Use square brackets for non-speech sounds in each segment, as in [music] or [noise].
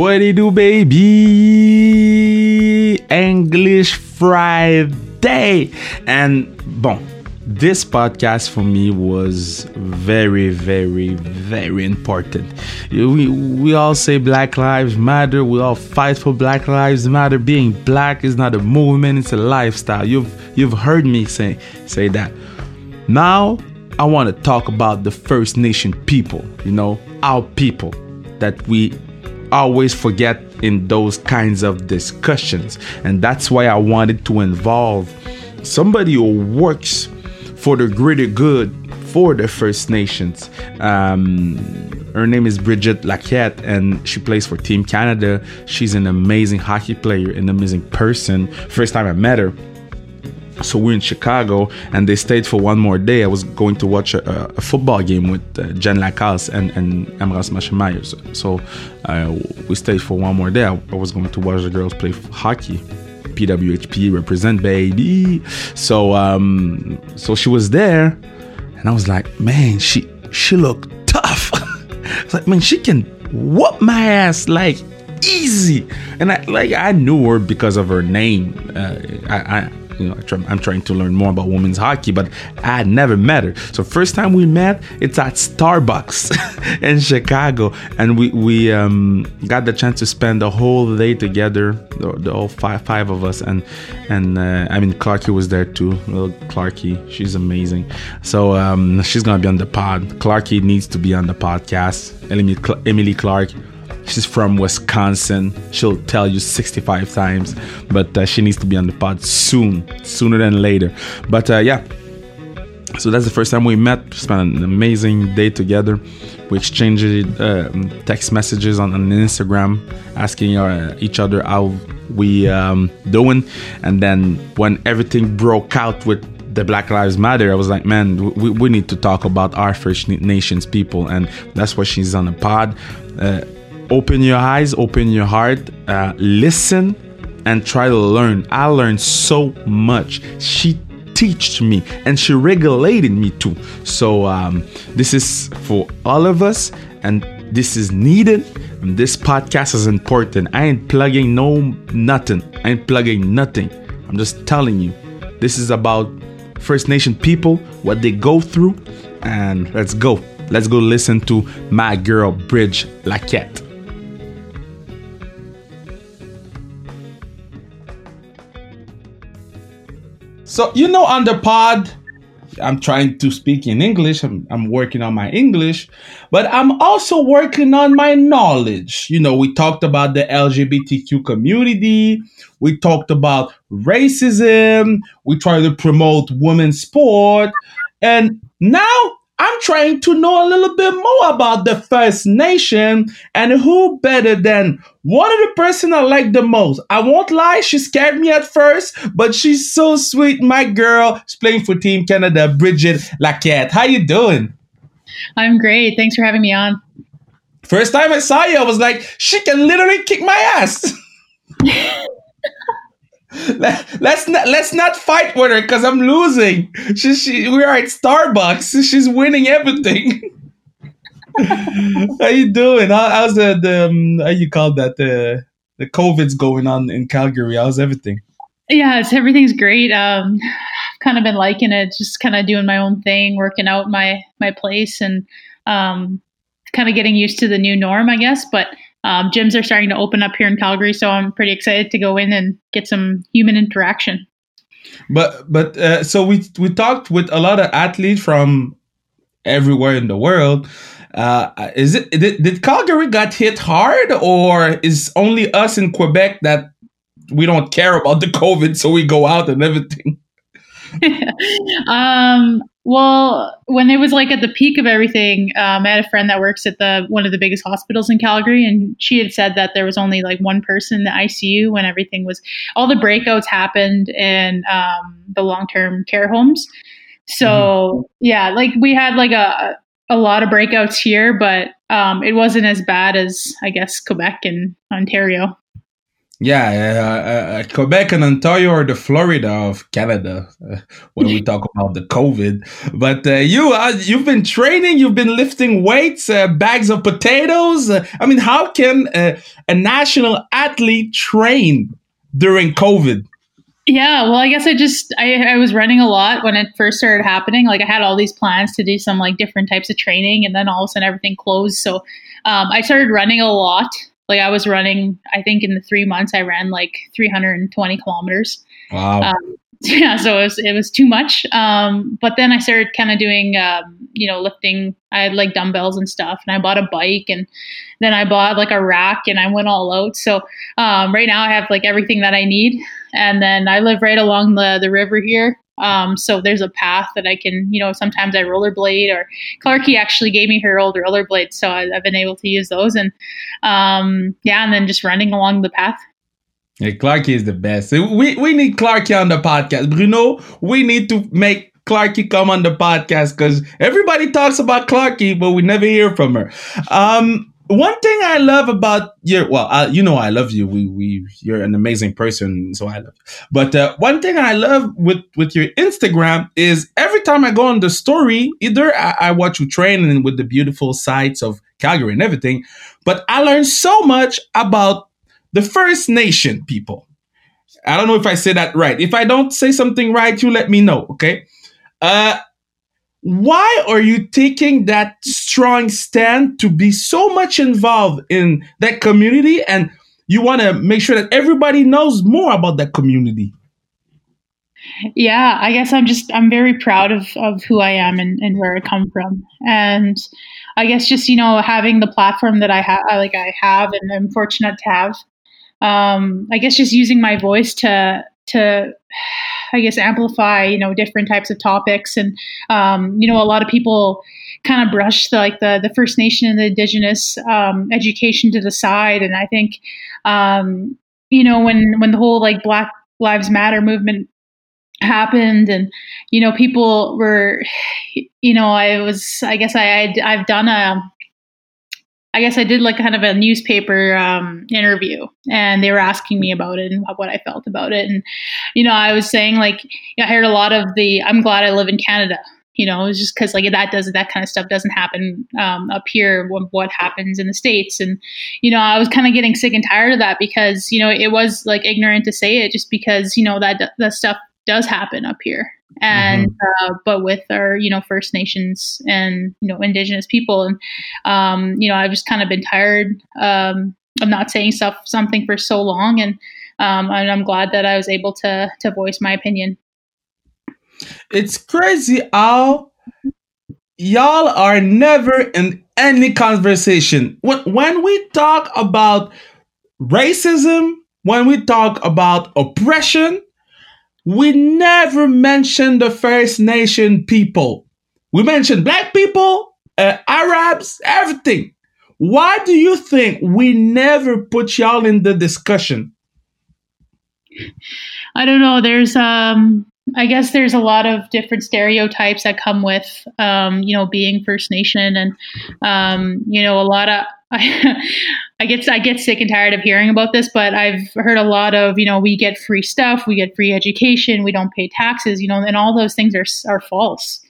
What do you do, baby? English Friday. And bon, this podcast for me was very, very, very important. We, we all say Black Lives Matter. We all fight for Black Lives Matter. Being black is not a movement; it's a lifestyle. You've you've heard me say say that. Now I want to talk about the First Nation people. You know, our people that we always forget in those kinds of discussions, and that's why I wanted to involve somebody who works for the greater good for the First Nations. Um, her name is Brigette Lacquette, and she plays for Team Canada. She's an amazing hockey player, an amazing person. First time I met her. So we're in Chicago, and they stayed for one more day. I was going to watch a, a football game with uh, Jen Lacasse and, and Machemeyer. So, uh, we stayed for one more day. I, I was going to watch the girls play hockey. PWHP represent baby. So um so she was there and I was like, man, she she looked tough. [laughs] like, man, she can whoop my ass like easy. And I like I knew her because of her name. Uh, I, I you know, I'm trying to learn more about women's hockey, but I had never met her. So first time we met, it's at Starbucks [laughs] in Chicago, and we we um, got the chance to spend the whole day together, the, the whole five five of us, and and uh, I mean Clarky was there too. Little Clarky, she's amazing. So um, she's gonna be on the pod. Clarky needs to be on the podcast. Emily Clark She's from Wisconsin. She'll tell you 65 times, but uh, she needs to be on the pod soon, sooner than later. But uh, yeah, so that's the first time we met. Spent an amazing day together. We exchanged uh, text messages on, on Instagram, asking uh, each other how we um, doing. And then when everything broke out with the Black Lives Matter, I was like, man, we, we need to talk about our First Nations people, and that's why she's on the pod. Uh, open your eyes, open your heart, uh, listen, and try to learn. I learned so much. She taught me and she regulated me too. So um, this is for all of us, and this is needed. And this podcast is important. I ain't plugging no nothing. I ain't plugging nothing. I'm just telling you. This is about First Nation people, what they go through, and let's go. Let's go listen to my girl Bridge Lacquette. So, you know, on the pod, I'm trying to speak in English. I'm, I'm, working on my English, but I'm also working on my knowledge. You know, we talked about the LGBTQ community. We talked about racism. We try to promote women's sport. And now I'm trying to know a little bit more about the First Nation and who better than one of the person I like the most. I won't lie, she scared me at first, but she's so sweet. My girl, she's playing for Team Canada, Brigette Lacquette. How you doing? I'm great. Thanks for having me on. First time I saw you, I was like, she can literally kick my ass. [laughs] Let, us not let's not fight with her because I'm losing. She, she we are at Starbucks. She's winning everything. [laughs] how you doing? How, how's the the um, how you call that the the COVID's going on in Calgary? How's everything? Yeah, it's everything's great. Um, kind of been liking it, just kind of doing my own thing, working out my my place, and um, kind of getting used to the new norm, I guess. But um, gyms are starting to open up here in Calgary, so I'm pretty excited to go in and get some human interaction. But but uh, so we we talked with a lot of athletes from everywhere in the world. Uh, is it did, did Calgary got hit hard, or is only us in Quebec that we don't care about the COVID, so we go out and everything? [laughs] um, well, when it was like at the peak of everything, um, I had a friend that works at the one of the biggest hospitals in Calgary, and she had said that there was only like one person in the ICU when everything was all the breakouts happened in um, the long term care homes. So mm-hmm. yeah, like we had like a a lot of breakouts here, but um, it wasn't as bad as I guess Quebec and Ontario. Yeah, uh, uh, Quebec and Ontario are the Florida of Canada uh, when we talk about the COVID. But uh, you, uh, you've been training, you've been lifting weights, uh, bags of potatoes. I mean, how can a national athlete train during COVID? Yeah, well, I guess I just I, I was running a lot when it first started happening. Like I had all these plans to do some like different types of training, and then all of a sudden everything closed. So um, I started running a lot like I was running, I think in the three months I ran like 320 kilometers. Wow. Um, [laughs] yeah, so it was it was too much. Um, but then I started kind of doing, um, you know, lifting. I had like dumbbells and stuff, and I bought a bike, and then I bought like a rack, and I went all out. So um, right now I have like everything that I need, and then I live right along the the river here. Um, so there's a path that I can, you know, sometimes I rollerblade or Clarky actually gave me her old rollerblades. So I, have been able to use those and, um, yeah, and then just running along the path. Yeah, Clarky is the best. We, we need Clarky on the podcast. Bruno, we need to make Clarky come on the podcast because everybody talks about Clarky, but we never hear from her. Um, one thing I love about you, well, uh, you know, I love you. We, we, you're an amazing person, so I love you. But uh, one thing I love with with your Instagram is every time I go on the story, either I, I watch you training with the beautiful sights of Calgary and everything, but I learn so much about the First Nation people. I don't know if I say that right. If I don't say something right, you let me know, okay? Uh, why are you taking that strong stand to be so much involved in that community and you want to make sure that everybody knows more about that community yeah i guess i'm just i'm very proud of, of who i am and, and where i come from and i guess just you know having the platform that i have like i have and i'm fortunate to have um, i guess just using my voice to to I guess amplify you know different types of topics. And um, you know a lot of people kind of brush the, like the the First Nation and the Indigenous um, education to the side. And I think um, you know when when the whole like Black Lives Matter movement happened and you know people were you know I was I guess I i have done a I guess I did like kind of a newspaper um, interview, and they were asking me about it and what I felt about it. And you know, I was saying like I heard a lot of the "I'm glad I live in Canada." You know, it's just because like that does that kind of stuff doesn't happen um, up here. What happens in the states, and you know, I was kind of getting sick and tired of that because you know it was like ignorant to say it, just because you know that that stuff does happen up here and mm-hmm. uh, but with our you know First Nations and you know Indigenous people, and um, you know I've just kind of been tired um, of not saying stuff something for so long, and um, and I'm glad that I was able to to voice my opinion. It's crazy how y'all are never in any conversation when when we talk about racism, when we talk about oppression we never mentioned the First Nation people. We mentioned black people, uh, Arabs, everything. Why do you think we never put y'all in the discussion? I don't know. There's, um, I guess there's a lot of different stereotypes that come with, um, you know, being First Nation, and um, you know, a lot of [laughs] I, I get I get sick and tired of hearing about this, but I've heard a lot of you know we get free stuff, we get free education, we don't pay taxes, you know, and all those things are are false.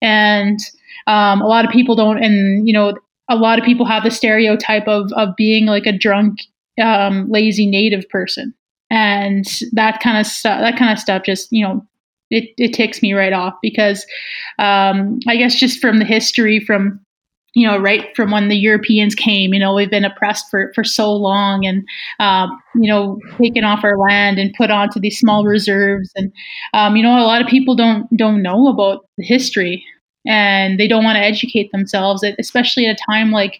And um, a lot of people don't, and you know, a lot of people have the stereotype of of being like a drunk, um, lazy native person, and that kind of stuff. That kind of stuff just you know it, it ticks me right off because um, I guess just from the history from you know, right from when the Europeans came, you know, we've been oppressed for, for so long and, um, you know, taken off our land and put onto these small reserves. And, um, you know, a lot of people don't, don't know about the history and they don't want to educate themselves, especially at a time like,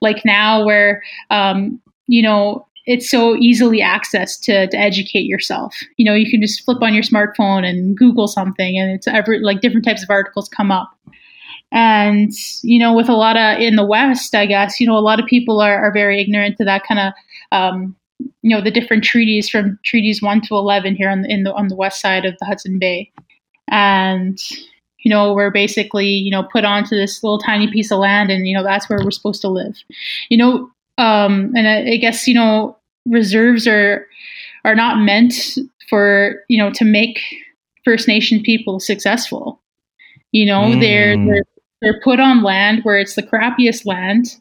like now where, um, you know, it's so easily accessed to, to educate yourself. You know, you can just flip on your smartphone and Google something and it's every, like different types of articles come up and you know with a lot of in the west i guess you know a lot of people are, are very ignorant to that kind of um, you know the different treaties from treaties 1 to 11 here on the, in the on the west side of the hudson bay and you know we're basically you know put onto this little tiny piece of land and you know that's where we're supposed to live you know um, and I, I guess you know reserves are are not meant for you know to make First Nation people successful. You know, mm. they're, they're they're put on land where it's the crappiest land.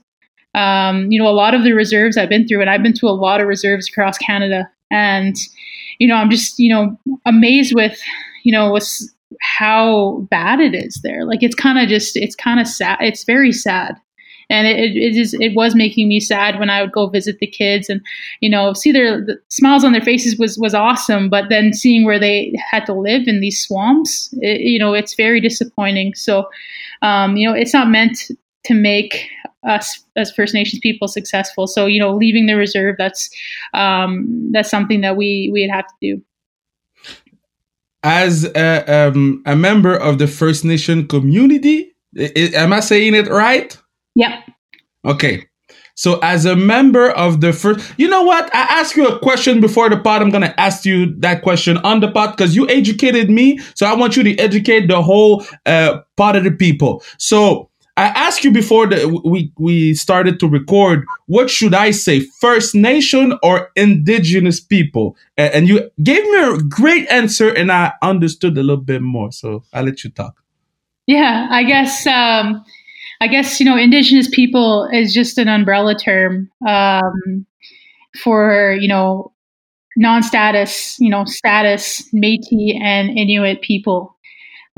Um, you know, a lot of the reserves I've been through, and I've been to a lot of reserves across Canada, and you know, I'm just you know amazed with you know with how bad it is there. Like it's kind of just it's kind of sad. It's very sad and it, it is it was making me sad when I would go visit the kids and you know see their the smiles on their faces was was awesome. But then seeing where they had to live in these swamps it, you know it's very disappointing. So um, you know it's not meant to make us as First Nations people successful. So you know leaving the reserve that's um, that's something that we we'd have to do. As a, um, a member of the First Nation community am I saying it right? Yep. Okay. So as a member of the first, you know what? I asked you a question before the pod. I'm going to ask you that question on the pod because you educated me. So I want you to educate the whole uh, part of the people. So I asked you before that we, we started to record, what should I say? First Nation or Indigenous people? And you gave me a great answer and I understood a little bit more. So I'll let you talk. Yeah, I guess, um, I guess you know indigenous people is just an umbrella term um, for you know non-status, you know status Métis and Inuit people.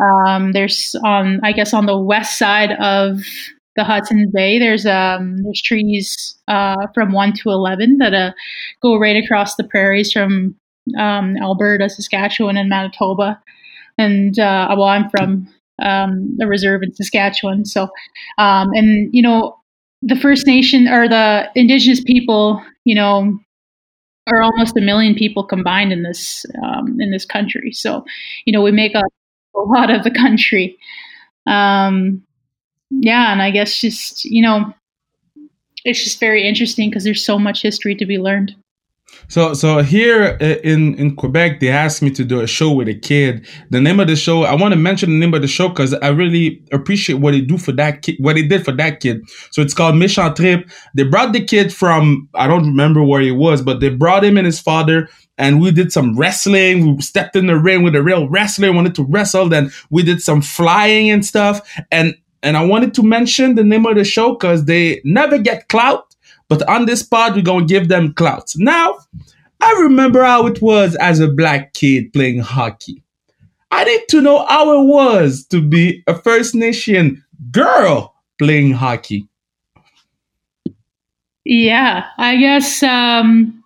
Um, there's on I guess on the west side of the Hudson Bay. There's um, there's trees uh, from one to eleven that uh, go right across the prairies from um, Alberta, Saskatchewan, and Manitoba. And uh, well, I'm from um, reserve in Saskatchewan. So, um, and you know, the First Nation or the Indigenous people, you know, are almost a million people combined in this um, in this country. So, you know, we make up a [laughs] lot of the country. Um, yeah, and I guess just you know, it's just very interesting because there's so much history to be learned. So, so here uh, in in Quebec, they asked me to do a show with a kid. The name of the show, I want to mention the name of the show because I really appreciate what they do for that kid, what they did for that kid. So it's called Mission Trip. They brought the kid from I don't remember where he was, but they brought him and his father, and we did some wrestling. We stepped in the ring with a real wrestler, wanted to wrestle. Then we did some flying and stuff. And and I wanted to mention the name of the show because they never get clout but on this part, we're going to give them clout. Now, I remember how it was as a black kid playing hockey. I need to know how it was to be a First Nation girl playing hockey. Yeah, I guess, um,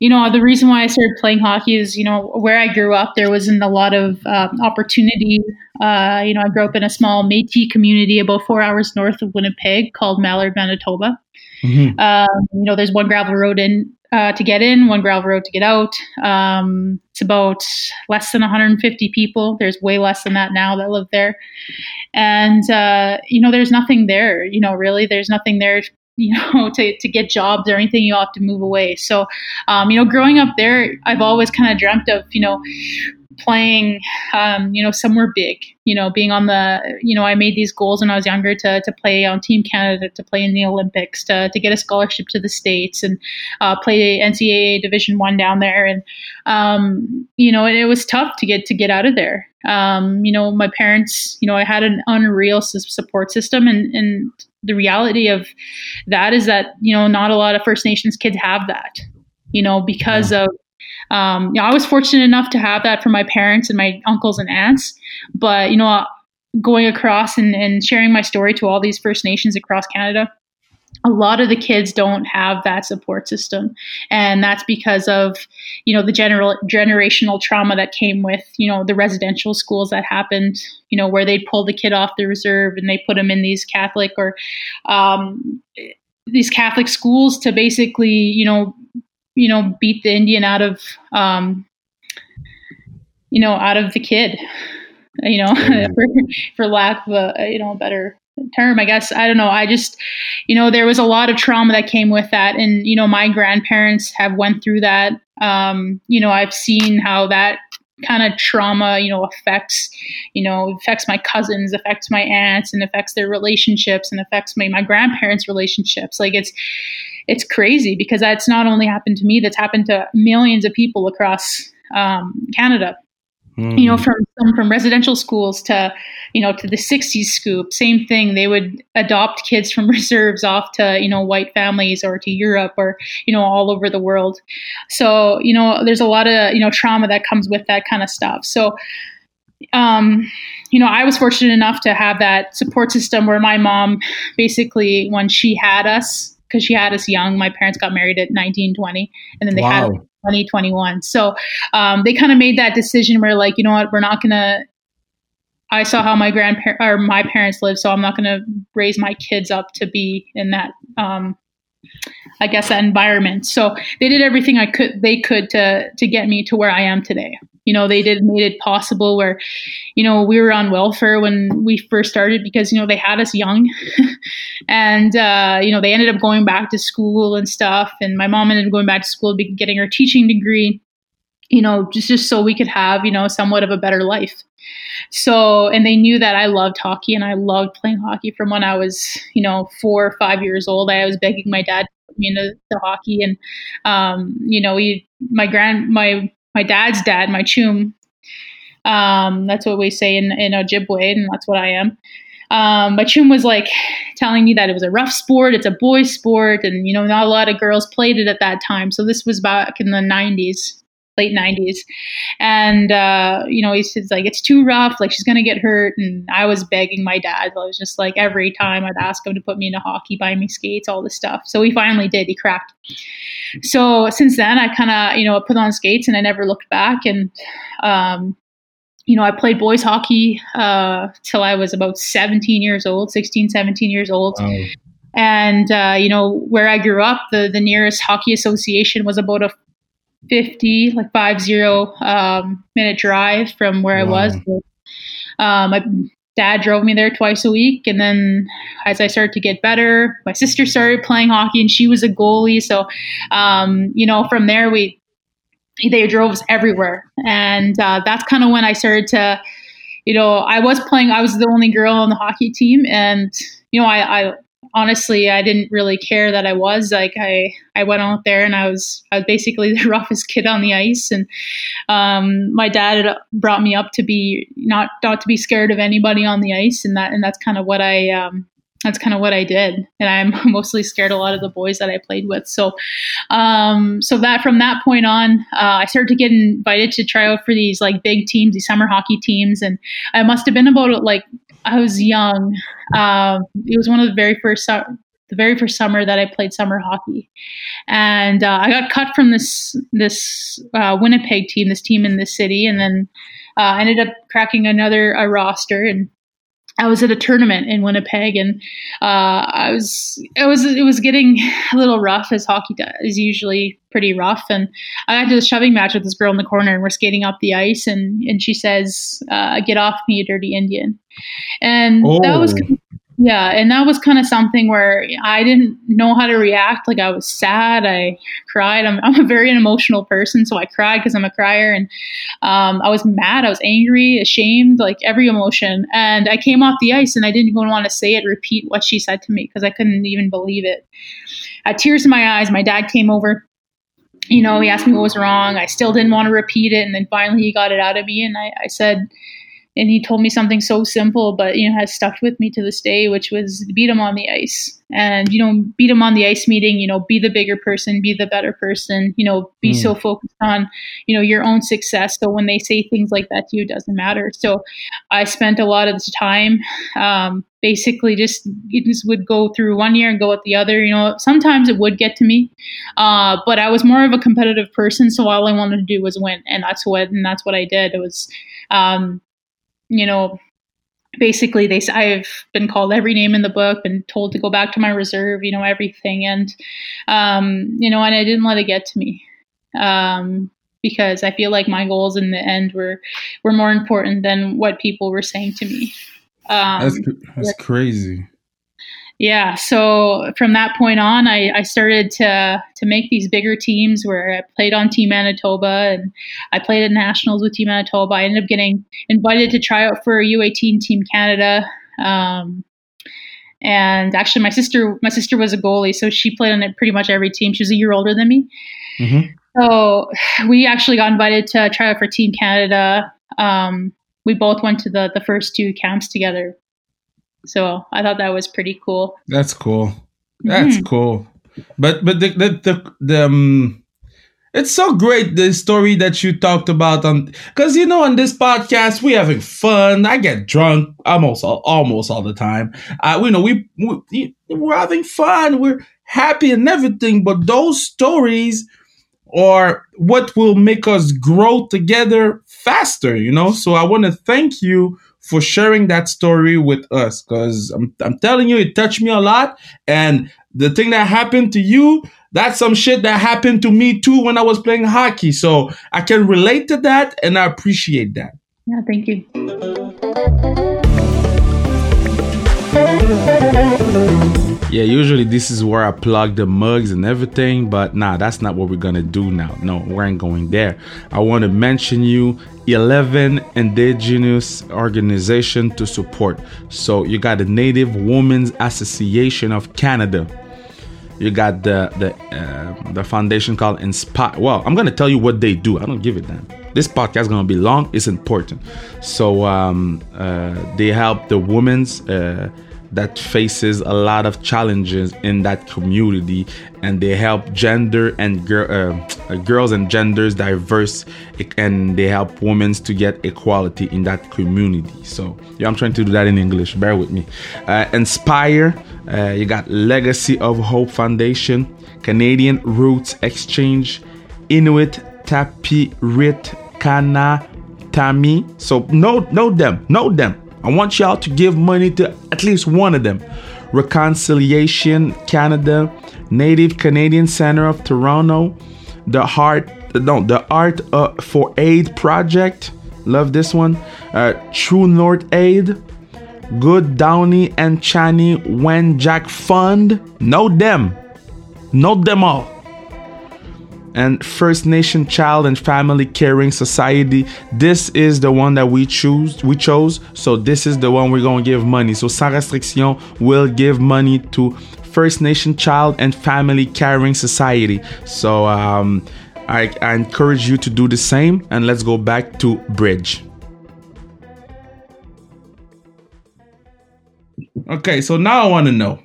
you know, the reason why I started playing hockey is, you know, where I grew up, there wasn't a lot of um, opportunity. Uh, you know, I grew up in a small Metis community about four hours north of Winnipeg called Mallard, Manitoba. Mm-hmm. Um, you know, there's one gravel road in uh, to get in, one gravel road to get out. Um, it's about less than 150 people. There's way less than that now that live there, and uh, you know, there's nothing there. You know, really, there's nothing there. You know, [laughs] to, to get jobs or anything, you have to move away. So, um, you know, growing up there, I've always kind of dreamt of, you know, playing, um, you know, somewhere big, you know, being on the, you know, I made these goals when I was younger to, to play on Team Canada, to play in the Olympics, to, to get a scholarship to the States and uh, play NCAA Division One down there. And, um, you know, it, it was tough to get, to get out of there. Um, you know, my parents, you know, I had an unreal support system and, and the reality of that is that, you know, not a lot of First Nations kids have that, you know, because yeah. of um, you know, I was fortunate enough to have that from my parents and my uncles and aunts. But you know, going across and, and sharing my story to all these First Nations across Canada, a lot of the kids don't have that support system and that's because of you know the general generational trauma that came with you know the residential schools that happened you know where they'd pull the kid off the reserve and they put them in these catholic or um, these catholic schools to basically you know you know, beat the Indian out of, um, you know, out of the kid, you know, [laughs] for, for lack of a, you know, a better term, I guess. I don't know. I just, you know, there was a lot of trauma that came with that. And, you know, my grandparents have went through that. Um, you know, I've seen how that kind of trauma, you know, affects, you know, affects my cousins, affects my aunts and affects their relationships and affects my, my grandparents' relationships. Like it's, it's crazy because that's not only happened to me, that's happened to millions of people across um, Canada. Mm. You know, hmm. from from residential schools to, you know, to the '60s scoop. Same thing. They would adopt kids from [laughs] reserves off to, you know, white families or to Europe or, you know, all over the world. So, you know, there's a lot of, you know, trauma that comes with that kind of stuff. So, um, you know, I was fortunate enough to have that support system where my mom basically, when she had us, because she had us young, my parents got married at 19, 20, and then they wow. had 2021. So um, they kind of made that decision where, like, you know what, we're not going to. I saw how my grandparents or my parents lived, so I'm not going to raise my kids up to be in that, um, I guess, that environment. So they did everything I could, they could to to get me to where I am today you know they did made it possible where you know we were on welfare when we first started because you know they had us young. [laughs] And uh, you know they ended up going back to school and stuff. And my mom ended up going back to school getting her teaching degree you know just just so we could have you know somewhat of a better life. So and they knew that i loved hockey and i loved playing hockey from when i was you know four or five years old. I was begging my dad to put me into the hockey. And um, you know we my grand my my dad's dad, my chum. Um, that's what we say in, in Ojibwe, and that's what I am. Um, but Chum was like telling me that it was a rough sport, it's a boys' sport, and you know, not a lot of girls played it at that time. So this was back in the 90s, late 90s. And, uh, you know, he says, like, it's too rough, like, she's gonna get hurt. And I was begging my dad. I was just like, every time I'd ask him to put me into hockey, buy me skates, all this stuff. So he finally did, he cracked. So since then, I kind of, you know, put on skates and I never looked back. And, um, you know, I played boys hockey uh, till I was about 17 years old, 16, 17 years old. Wow. And, uh, you know, where I grew up, the, the nearest hockey association was about a 50, like five zero um, minute drive from where wow. I was. Um, my dad drove me there twice a week. And then as I started to get better, my sister started playing hockey and she was a goalie. So, um, you know, from there, we, they drove us everywhere. And uh, that's kind of when I started to, you know, I was playing, I was the only girl on the hockey team. And, you know, I, I honestly I didn't really care that I was like I I went out there and I was I was basically [laughs] the roughest kid on the ice. And um, my dad brought me up to be not not to be scared of anybody on the ice. And that and that's kind of what I um, that's kind of what I did. And I'm [laughs] mostly scared a lot of the boys that I played with. So um, so that from that point on uh, I started to get invited to try out for these like big teams these summer hockey teams. And I must have been about like I was young. Um, it was one of the very first the very first summer that I played summer hockey, and uh, I got cut from this this uh, Winnipeg team, this team in this city, and then uh, ended up cracking another a roster and I was at a tournament in Winnipeg, and uh, I was it was it was getting [laughs] a little rough as hockey is usually pretty rough. And I got to the shoving match with this girl in the corner, and we're skating up the ice, and and she says, uh, "Get off me, you dirty Indian," and oh. that was oh. Yeah, and that was kind of something where I didn't know how to react. Like I was sad, I cried. I'm, I'm a very emotional person, so I cried because I'm a crier, and um, I was mad, I was angry, ashamed, like every emotion. And I came off the ice, and I didn't even want to say it, repeat what she said to me because I couldn't even believe it. I had tears in my eyes. My dad came over. You know, he asked me what was wrong. I still didn't want to repeat it, and then finally he got it out of me, and I, I said and he told me something so simple but you know has stuck with me to this day which was beat him on the ice. And you know beat him on the ice meeting you know be the bigger person be the better person you know be mm. so focused on you know your own success. So when they say things like that to you it doesn't matter. So i spent a lot of the time um, basically just it just would go through one year and go at the other you know. Sometimes it would get to me uh, but i was more of a competitive person so all i wanted to do was win and that's what and that's what i did. It was um, you know, basically they I've been called every name in the book, been told to go back to my reserve, you know, everything, and um, you know, and I didn't let it get to me. Um, because I feel like my goals in the end were were more important than what people were saying to me. Um, that's that's crazy yeah, so from that point on, I, I started to to make these bigger teams where I played on Team Manitoba and I played at nationals with Team Manitoba. I ended up getting invited to try out for U18 Team Canada. Um, And actually, my sister my sister was a goalie, so she played on it pretty much every team. She was a year older than me. Mm-hmm. So we actually got invited to try out for Team Canada. Um, we both went to the the first two camps together. So I thought that was pretty cool. That's cool. That's mm-hmm. cool. But but the the the, the um, it's so great the story that you talked about on because you know on this podcast we having fun. I get drunk almost almost all the time. Uh, you know we, we we're having fun. We're happy and everything. But those stories are what will make us grow together faster. You know. So I want to thank you for sharing that story with us because I'm, I'm telling you, it touched me a lot. And the thing that happened to you, that's some shit that happened to me too when I was playing hockey. So I can relate to that and I appreciate that. Yeah, thank you. Yeah, usually this is where I plug the mugs and everything, but nah, that's not what we're gonna do now. No, we ain't going there. I want to mention you 11 indigenous organization to support. So you got the Native Women's Association of Canada you got the the uh, the foundation called Indspire. Well, I'm gonna tell you what they do. I don't give it that. This podcast is gonna be long. It's important. So um, uh, they help the women's. Uh, that faces a lot of challenges in that community and they help gender and gir- uh, girls and genders diverse and they help women to get equality in that community. So yeah i'm trying to do that in english. Bear with me. Uh, Indspire uh, you got legacy of hope foundation canadian roots exchange inuit tapi rit kana tami so know know them know them I want y'all to give money to at least one of them. Reconciliation Canada, Native Canadian Center of Toronto, the Heart, no, the Art uh, for Aid Project. Love this one. Uh, True North Aid, Gord Downie and Chanie Wenjack Fund. Know them. Know them all and First Nation Child and Family Caring Society. This is the one that we choose. We chose. So this is the one we're gonna give money. So Sans Restriction will give money to First Nation Child and Family Caring Society. So um, I, I encourage you to do the same. And let's go back to Bridge. Okay, so now I want to know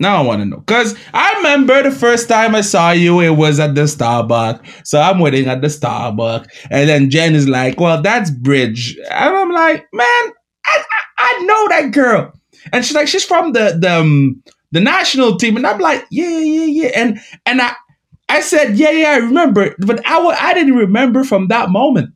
now I want to know. Because I remember the first time I saw you, it was at the Starbucks. So I'm waiting at the Starbucks. And then Jen is like, well, that's Bridge. And I'm like, man, I, I, I know that girl. And she's like, she's from the, the, um, the national team. And I'm like, yeah, yeah, yeah. And, and I, I said, yeah, yeah, I remember. But I, I didn't remember from that moment.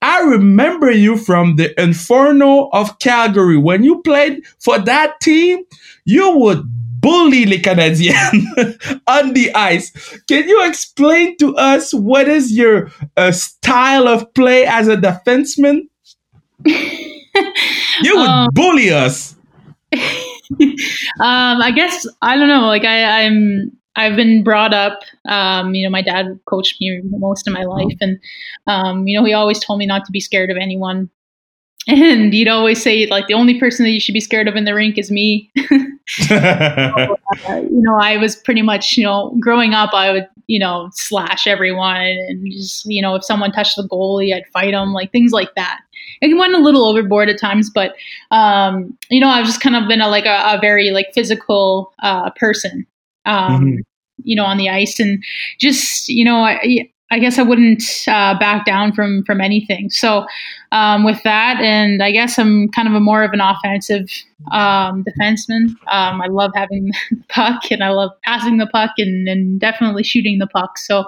I remember you from the Inferno of Calgary. When you played for that team, you would bully les Canadiennes [laughs] on the ice. Can you explain to us what is your uh, style of play as a defenseman? [laughs] you would um, bully us. [laughs] um, I guess I don't know. Like I, I'm I've been brought up, um, you know, my dad coached me most of my life, and um, you know, he always told me not to be scared of anyone and he'd always say like the only person that you should be scared of in the rink is me [laughs] so, uh, you know i was pretty much you know growing up i would you know slash everyone and just you know if someone touched the goalie i'd fight them like things like that it went a little overboard at times but um, you know i've just kind of been a like a, a very like physical uh, person um, mm-hmm. you know on the ice and just you know I, I guess I wouldn't uh, back down from from anything. So um, with that, and I guess I'm kind of a more of an offensive um, defenseman. Um, I love having [laughs] the puck, and I love passing the puck, and, and definitely shooting the puck. So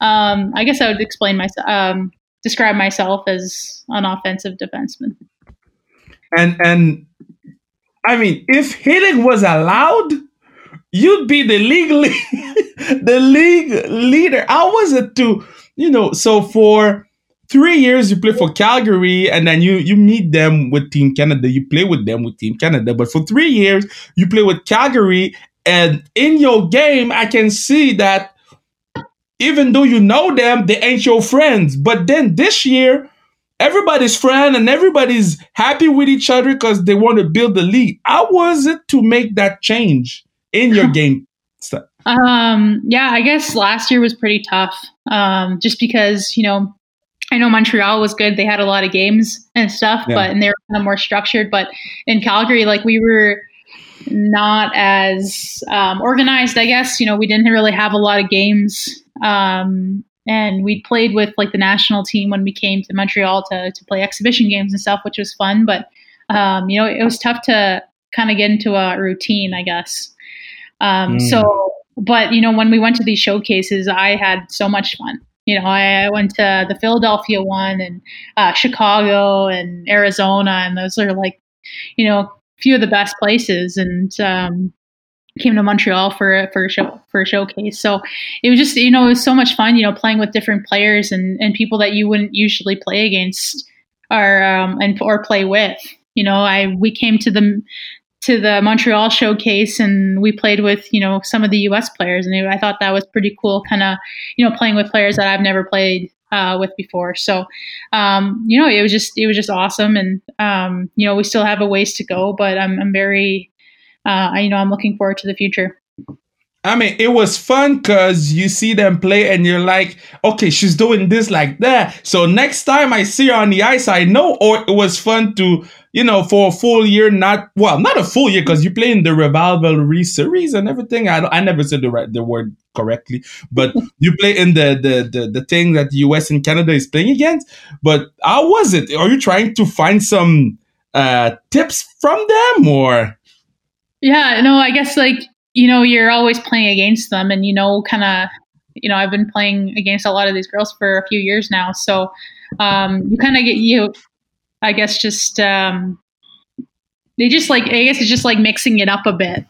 um, I guess I would explain myself, um, describe myself as an offensive defenseman. And and I mean, if hitting was allowed you'd be the league [laughs] the league leader. How was it to you know? So for three years you play for Calgary, and then you you meet them with Team Canada. You play with them with Team Canada, but for three years you play with Calgary, and in your game I can see that even though you know them, they ain't your friends. But then this year everybody's friend and everybody's happy with each other because they want to build the league. How was it to make that change in your [laughs] game? Um, yeah, I guess last year was pretty tough. Um, just because, you know, I know Montreal was good. They had a lot of games and stuff, yeah. but and they were kind of more structured. But in Calgary, like we were not as um, organized, I guess. You know, we didn't really have a lot of games. Um, and we played with like the national team when we came to Montreal to, to play exhibition games and stuff, which was fun. But, um, you know, it was tough to kind of get into a routine, I guess. Um, mm. So, but, you know, when we went to these showcases, I had so much fun. You know, I, I went to the Philadelphia one and uh, Chicago and Arizona, and those are like, you know, a few of the best places. And um, came to Montreal for for a show for a showcase. So it was just you know it was so much fun. You know, playing with different players and and people that you wouldn't usually play against or um, and or play with. You know, I we came to the to the Montreal showcase and we played with you know some of the U.S. players and I thought that was pretty cool. Kind of you know playing with players that I've never played uh, with before. So, um, you know, it was just it was just awesome, and um, you know, we still have a ways to go, but I'm I'm very, uh, you know, I'm looking forward to the future. I mean, it was fun because you see them play and you're like, okay, she's doing this like that. So next time I see her on the ice, I know. Or it was fun to, you know, for a full year, not, well, not a full year because you play in the Rivalry series and everything. I, I never said the right, the word correctly, but [laughs] you play in the, the, the, the thing that the US and Canada is playing against. But how was it? Are you trying to find some, uh, tips from them or? Yeah, no, I guess like you know, you're always playing against them and, you know, kind of, you know, I've been playing against a lot of these girls for a few years now. So um, you kind of get, you, I guess, just, um, they just like, I guess it's just like mixing it up a bit.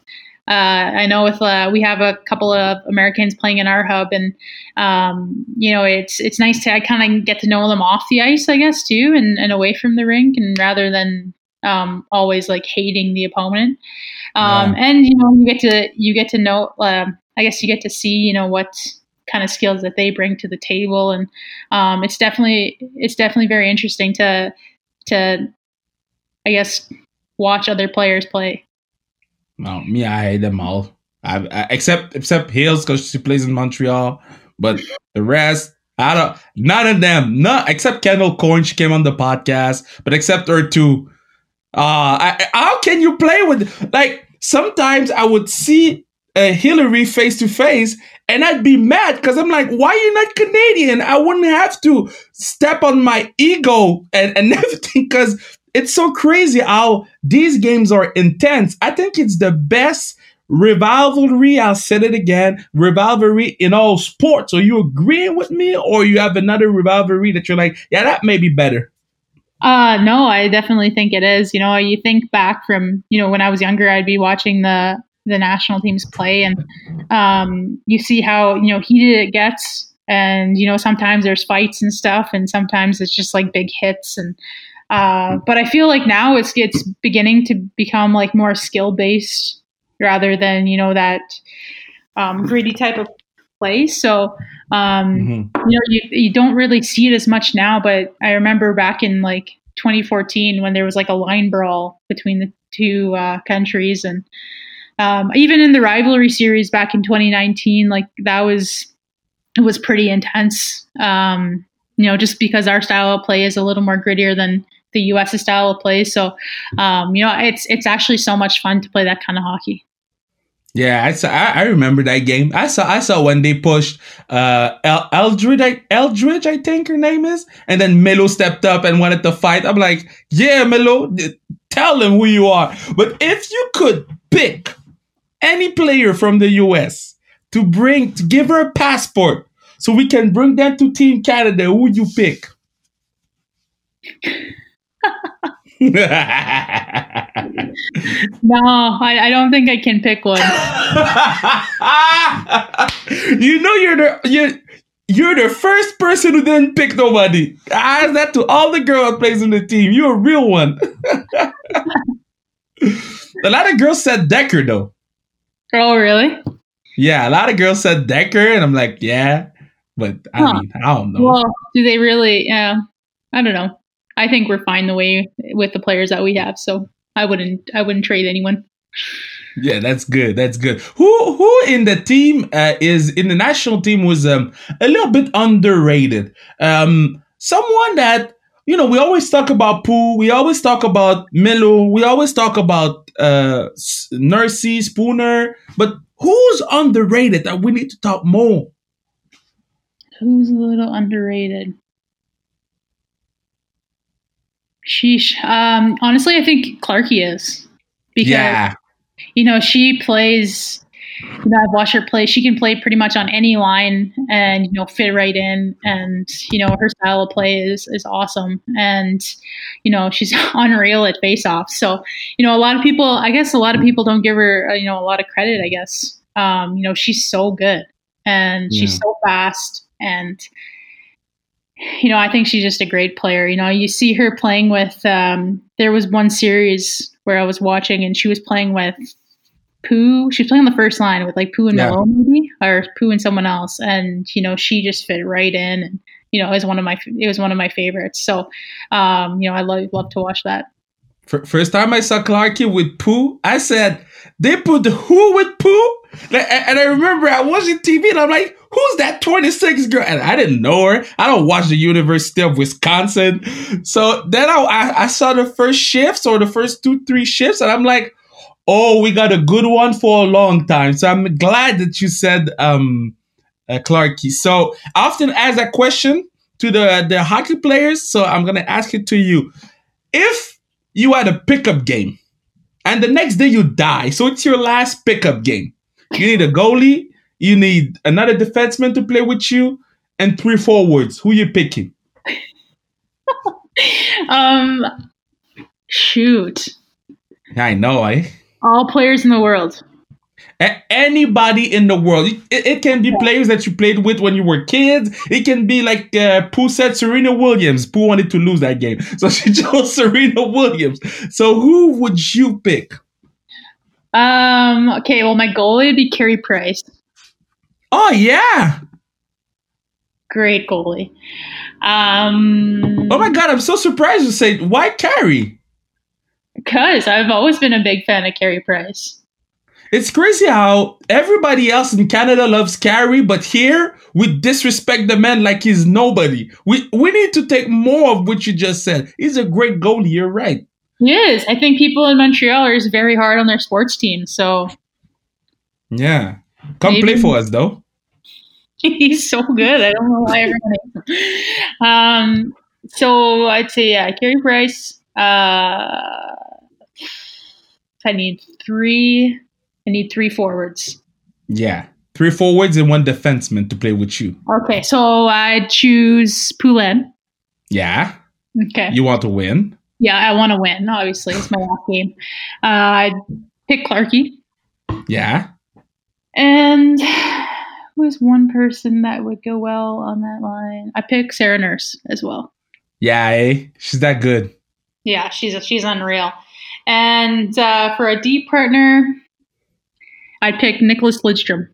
Uh, I know with uh, we have a couple of Americans playing in our hub, and um, you know it's it's nice to kind of get to know them off the ice, I guess, too, and, and away from the rink, and rather than um, always like hating the opponent. Um, yeah. And you know, you get to you get to know. Um, I guess you get to see you know what kind of skills that they bring to the table, and um, it's definitely it's definitely very interesting to to I guess watch other players play. Well, me, I hate them all. I, I, except except Hills because she plays in Montreal, but the rest. I don't. None of them. Not except Kendall Coyne. She came on the podcast, but except her two, uh, I, how can you play with like sometimes I would see Hilary face to face and I'd be mad because I'm like, why are you not Canadian? I wouldn't have to step on my ego and, and [laughs] everything because it's so crazy how these games are intense. I think it's the best rivalry. I'll say it again. Rivalry in all sports. Are you agreeing with me or you have another rivalry that you're like, yeah, that may be better? Uh, no, I definitely think it is. You know, you think back from, you know, when I was younger, I'd be watching the, the national teams play and, um, you see how, you know, heated it gets. And, you know, sometimes there's fights and stuff and sometimes it's just like big hits. And, uh, but I feel like now it's, it's beginning to become like more skill based rather than, you know, that, um, gritty type of play. So, um, mm-hmm. you know, you, you don't really see it as much now, but I remember back in like 2014 when there was like a line brawl between the two uh, countries, and um, even in the rivalry series back in 2019, like that was it was pretty intense. Um, you know, just because our style of play is a little more grittier than the U.S. style of play, so um, you know, it's it's actually so much fun to play that kind of hockey. Yeah, I saw. I, I, remember that game. I saw. I saw when they pushed uh El- Eldridge. I, Eldridge, I think her name is, and then Melo stepped up and wanted to fight. I'm like, yeah, Melo, tell them who you are. But if you could pick any player from the U.S. to bring to give her a passport, so we can bring them to Team Canada, who would you pick? [laughs] no, I, I, don't think I can pick one. [laughs] you know you're the you're, you're the first person who didn't pick nobody. I Ask that to all the girls plays in the team. You're a real one. [laughs] a lot of girls said Decker though. Oh really? Yeah, a lot of girls said Decker, and I'm like, yeah, but I huh. mean, I don't know. Well, do they really? Yeah, I don't know. I think we're fine the way with the players that we have. So I wouldn't I wouldn't trade anyone. Yeah, that's good. That's good. Who who in the team uh, is in the national team was um, a little bit underrated. Um, someone that you know we always talk about Pooh, we always talk about Melo, we always talk about uh, Nursey, Spooner, but who's underrated that we need to talk more? Who's a little underrated? Sheesh. Um, honestly, I think Clarky is because yeah you know, she plays. You know, I've watched her play. She can play pretty much on any line, and you know, fit right in. And you know, her style of play is is awesome. And you know, she's [laughs] unreal at face-off. So you know, a lot of people, I guess, a lot of people don't give her uh, you know a lot of credit. I guess um, you know she's so good and yeah. she's so fast and you know, I think she's just a great player. You know, you see her playing with. Um, there was one series where I was watching, and she was playing with Pooh. She was playing on the first line with like Pooh and yeah. Malone, maybe, or Pooh and someone else, and you know, she just fit right in, and you know, it was one of my it was one of my favorites. So, um, you know, I love love to watch that. First time I saw Clarky with Pooh, I said they put the who with Pooh, and I remember I was watching TV and I'm like, who's that 26 girl? And I didn't know her. I don't watch the University of Wisconsin. So then I, I saw the first shifts or the first two, three shifts, and I'm like, oh, we got a good one for a long time. So I'm glad that you said um, uh, Clarky. So I often ask that question to the, the hockey players. So I'm going to ask it to you. If you had a pickup game and the next day you die, so it's your last pickup game, you need a goalie, you need another defenseman to play with you, and three forwards. Who you picking? [laughs] um, shoot. I know, eh? All players in the world. A- anybody in the world. It, it, can be yeah. players that you played with when you were kids. It can be like uh, Pooh said Serena Williams. Pooh wanted to lose that game. So [laughs] she chose Serena Williams. So who would you pick? Um. Okay. Well, my goalie would be Carey Price. Oh yeah. Great goalie. Um. Oh my god! I'm so surprised to say why Carey. Because I've always been a big fan of Carey Price. It's crazy how everybody else in Canada loves Carey, but here we disrespect the man like he's nobody. We we need to take more of what you just said. He's a great goalie. You're right. He is. I think people in Montreal are very hard on their sports team. So, yeah, come Maybe. play for us though. [laughs] He's so good. I don't know why everyone. [laughs] um. So I'd say yeah, Carey Price. Uh, I need three. I need three forwards. Yeah, three forwards and one defenseman to play with you. Okay, so I choose Poulin. Yeah. Okay. You want to win? Yeah, I want to win. Obviously, it's my last game. Uh, I'd pick Clarky. Yeah. And who's one person that would go well on that line? I pick Sarah Nurse as well. Yeah, eh? she's that good. Yeah, she's she's unreal. And uh, for a deep partner, I'd pick Nicklas Lidstrom.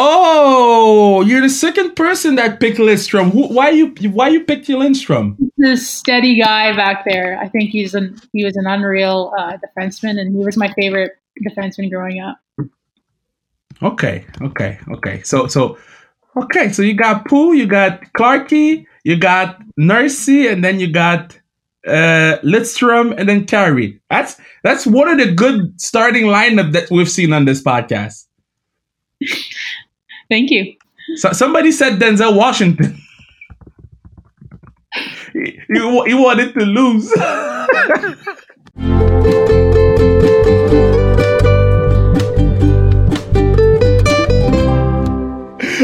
Oh, you're the second person that picked Lidstrom. why you why you picked Lidstrom? This steady guy back there. I think he's an he was an unreal uh, defenseman, and he was my favorite defenseman growing up. Okay, okay, okay. So so okay, so you got Pooh, you got Clarky, you got Nursey, and then you got uh, Lidstrom, and then Carey. That's that's one of the good starting lineup that we've seen on this podcast. [laughs] Thank you. So, somebody said Denzel Washington. he, he, he wanted to lose. [laughs]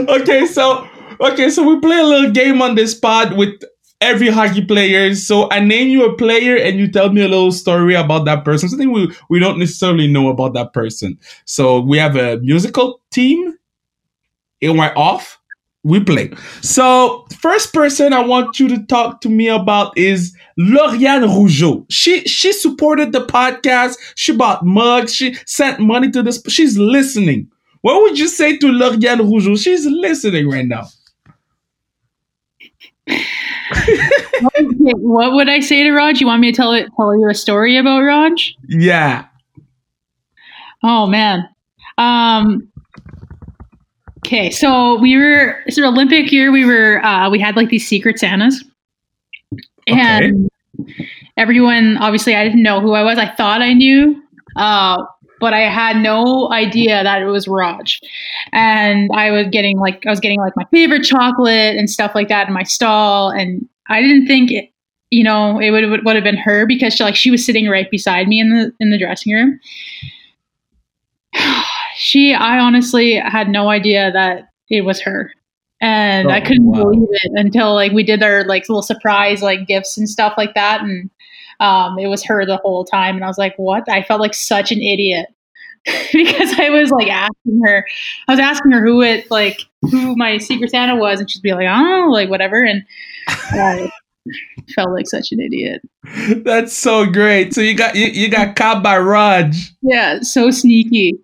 okay, so okay, so we play a little game on this pod with every hockey player. So I name you a player and you tell me a little story about that person. Something we, we don't necessarily know about that person. So we have a musical team. In my off, we play. So first person I want you to talk to me about is Lauriane Rougeau. She she supported the podcast. She bought mugs. She sent money to this. She's listening. What would you say to Lauriane Rougeau? She's listening right now. Okay, [laughs] what would I say to Raj? You want me to tell it tell you a story about Raj? yeah. Oh man. Um Okay, so we were it's an Olympic year we were uh we had like these secret Santas. And everyone obviously I didn't know who I was. I thought I knew. Uh but I had no idea that it was Raj. And I was getting like I was getting like my favorite chocolate and stuff like that in my stall and I didn't think it, you know, it would would have been her because she, like she was sitting right beside me in the in the dressing room. [sighs] she I honestly had no idea that it was her. And I Oh, couldn't wow. believe it until like we did our like little surprise like gifts and stuff like that and um it was her the whole time and I was like, "What?" I felt like such an idiot. [laughs] because I was like asking her I was asking her who it like who my secret Santa was and she'd be like, "Oh, like whatever." And I felt like such an idiot. [laughs] That's so great. So you got you, you got caught by Raj. Yeah, so sneaky.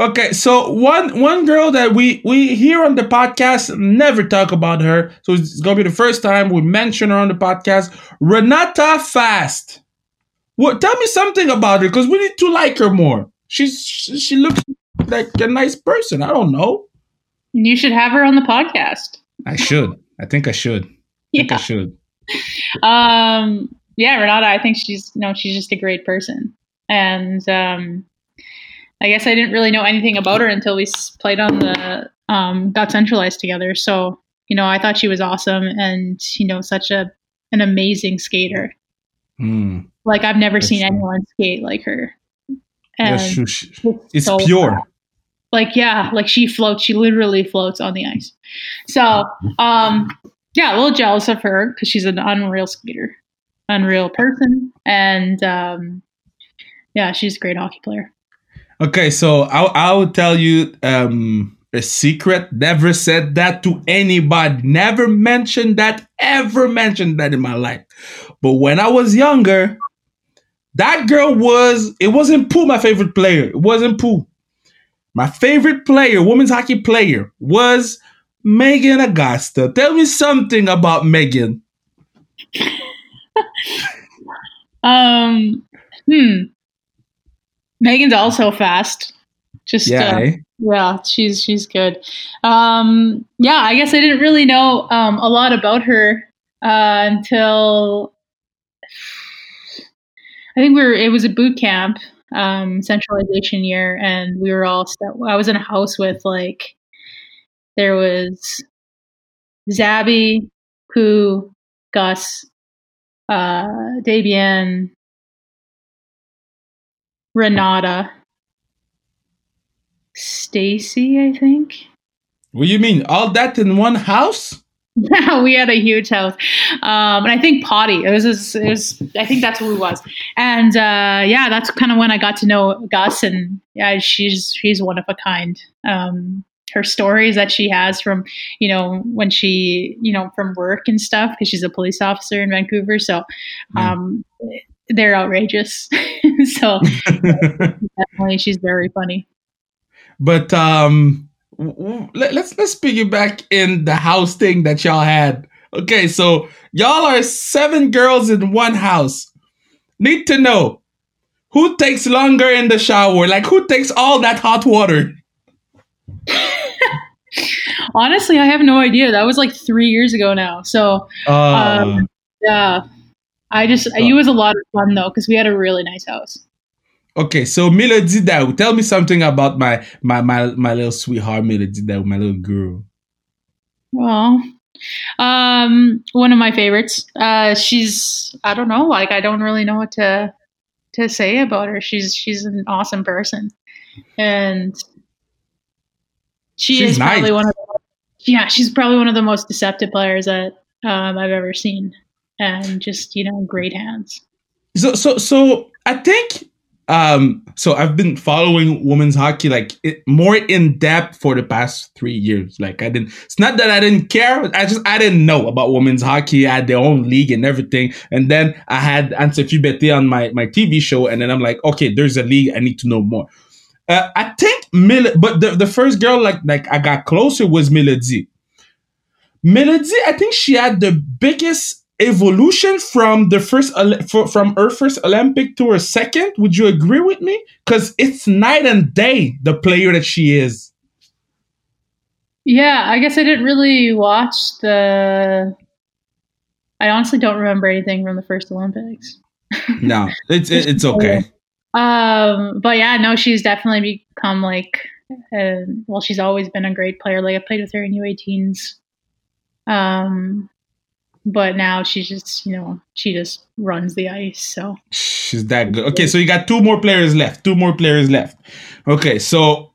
Okay, so one one girl that we we here on the podcast never talk about her, so it's gonna be the first time we mention her on the podcast. Renata Fast. What? Tell me something about her, because we need to like her more. She's she looks like a nice person. I don't know. You should have her on the podcast. I should. I think I should. [laughs] I think I Yeah. should. Um yeah, Renata, I think she's you know, she's just a great person. And um I guess I didn't really know anything about her until we played on the um got centralized together. So, you know, I thought she was awesome and you know, such a an amazing skater. Hmm. Like I've never That's seen true. anyone skate like her. Yeah, And she- she- it's so pure. fast. Like yeah, like she floats. She literally floats on the ice. So um, yeah, a little jealous of her because she's an unreal skater, unreal person, and um, yeah, she's a great hockey player. Okay, so I'll, I'll tell you um, a secret. Never said that to anybody. Never mentioned that, ever mentioned that in my life. But when I was younger, that girl was, it wasn't Pooh, my favorite player. It wasn't Pooh. My favorite player, women's hockey player, was Meghan Agosta. Tell me something about Meghan. [laughs] Um, hmm. Meghan's also fast. Just Yeah, uh, eh? Yeah, she's she's good. Um, yeah, I guess I didn't really know um, a lot about her uh, until I think we were. It was a boot camp, um, centralization year, and we were all. St- I was in a house with like there was Zabby, Pooh, Gus, uh, Dabian, Renata. Stacy, I think. What do you mean? All that in one house? Yeah, [laughs] we had a huge house, um, and I think Potty. It was, it was. I think that's who it was. And uh, yeah, that's kind of when I got to know Gus, and yeah, she's she's one of a kind. Um, her stories that she has from you know when she you know from work and stuff because she's a police officer in Vancouver, so um, they're outrageous. [laughs] so [laughs] definitely, she's very funny. But um, w- w- let, let's let's piggyback in the house thing that y'all had. Okay, so y'all are seven girls in one house. Need to know who takes longer in the shower. Like who takes all that hot water? [laughs] Honestly, I have no idea. That was like three years ago now. So Uh, Um, Yeah. I just, So- it was a lot of fun though, because we had a really nice house. okay, so Mélodie Daoust, tell me something about my my my my little sweetheart Mélodie Daoust, my little girl. Well, um, one of my favorites. Uh, she's, I don't know, like, I don't really know what to, to say about her. She's, she's an awesome person. And she She's is probably one of the, yeah, she's probably one of the most deceptive players that, um, I've ever seen. And just, you know, great hands. So so so I think um so I've been following women's hockey like it, more in depth for the past three years. Like I didn't. It's not that I didn't care. I just I didn't know about women's hockey. I had their own league and everything. And then I had Ann-Sophie Bettez on my my TV show, and then I'm like, okay, there's a league. I need to know more. Uh, I think Mil, but the, the first girl like like I got closer was Melody. Melody, I think she had the biggest evolution from the first from her first Olympic to her second. Would you agree with me? Because it's night and day the player that she is. Yeah, I guess I didn't really watch the. I honestly don't remember anything from the first Olympics. [laughs] no, it's it's okay. Um, but yeah, no, she's definitely become like, uh, well, she's always been a great player. Like I played with her in U18s. Um, but now she's just, you know, she just runs the ice. So she's that good. Okay, so you got two more players left. Two more players left. Okay, so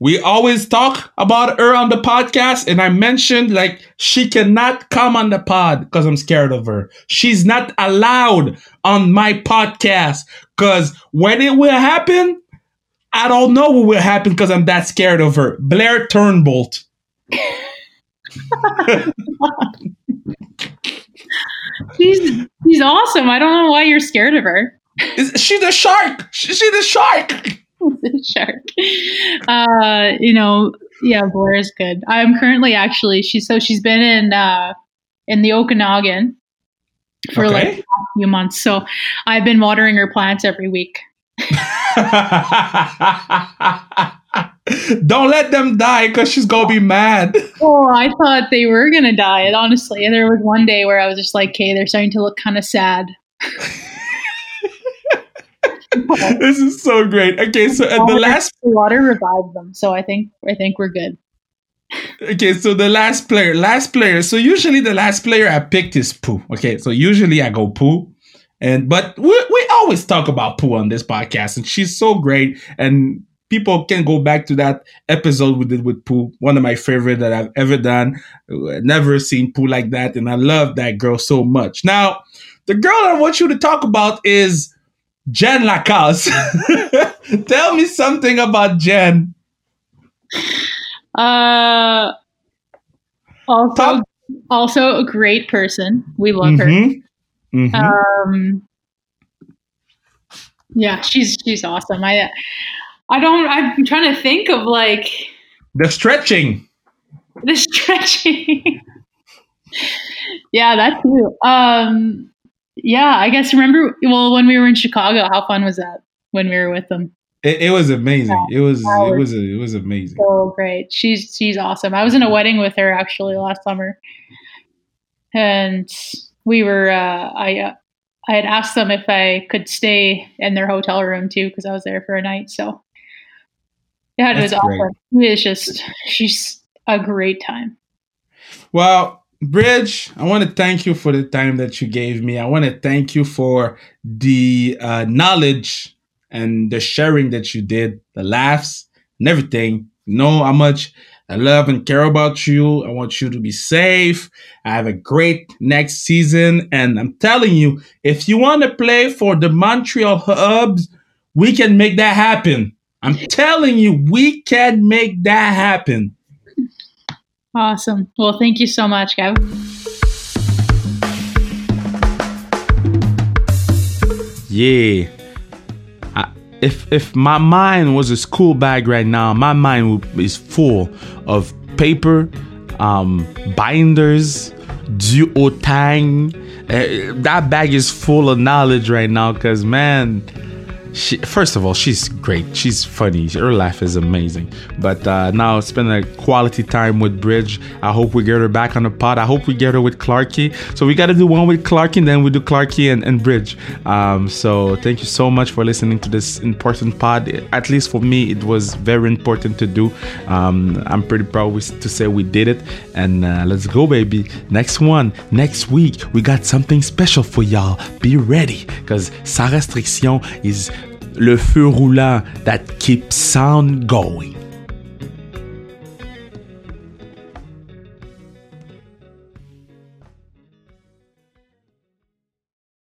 we always talk about her on the podcast, and I mentioned like she cannot come on the pod because I'm scared of her. She's not allowed on my podcast because when it will happen, I don't know what will happen because I'm that scared of her. Blayre Turnbull. [laughs] she's she's awesome. I don't know why you're scared of her. She's a shark. She's a shark. [laughs] shark. Uh, you know, yeah, is good. I'm currently actually she's so she's been in uh in the Okanagan for okay. like a few months. So I've been watering her plants every week. [laughs] Don't let them die because she's gonna be mad. [laughs] Oh, I thought they were gonna die. Honestly, there was one day where I was just like, "Okay, they're starting to look kind of sad." [laughs] this is so great. Okay, so at the last the water revived them, so I think I think we're good. Okay, so the last player, last player. So usually the last player I picked is Pooh. Okay, so usually I go Pooh, and but we we always talk about Pooh on this podcast, and she's so great. And people can go back to that episode we did with Pooh, one of my favorite that I've ever done. Never seen Pooh like that, and I love that girl so much. Now, the girl I want you to talk about is Jen Lacasse. [laughs] Tell me something about Jen. Uh, also, Top. also a great person. We love mm-hmm. her. Mm-hmm. Um, yeah, she's she's awesome. I I don't. I'm trying to think of like the stretching. The stretching. [laughs] yeah, that's too. Um, yeah, I guess remember well when we were in Chicago, how fun was that when we were with them? It, it was amazing. Yeah, it was, it was it was amazing. So great. She's she's awesome. I was in a wedding with her actually last summer, and we were. Uh, I uh, I had asked them if I could stay in their hotel room too because I was there for a night. So yeah, it That's was awesome. It was just she's a great time. Well, Bridge, I want to thank you for the time that you gave me. I want to thank you for the uh, knowledge and the sharing that you did, the laughs and everything. You know how much I love and care about you. I want you to be safe. I have a great next season. And I'm telling you, if you want to play for the Montreal Hubs, we can make that happen. I'm telling you, we can make that happen. Awesome. Well, thank you so much, Gav. Yeah. If if my mind was a school bag right now, my mind is full of paper, um, binders, duotang. Uh, that bag is full of knowledge right now, cause man she, first of all, she's great. She's funny. Her laugh is amazing. But uh, now spend a quality time with Bridge. I hope we get her back on the pod. I hope we get her with Clarky. So we got to do one with Clarky, and then we do Clarky and, and Bridge. Um, so thank you so much for listening to this important pod. At least for me, it was very important to do. Um, I'm pretty proud to say we did it. And uh, let's go, baby. Next one, next week, we got something special for y'all. Be ready, because Sa Restriction is le feu roulant that keeps sound going.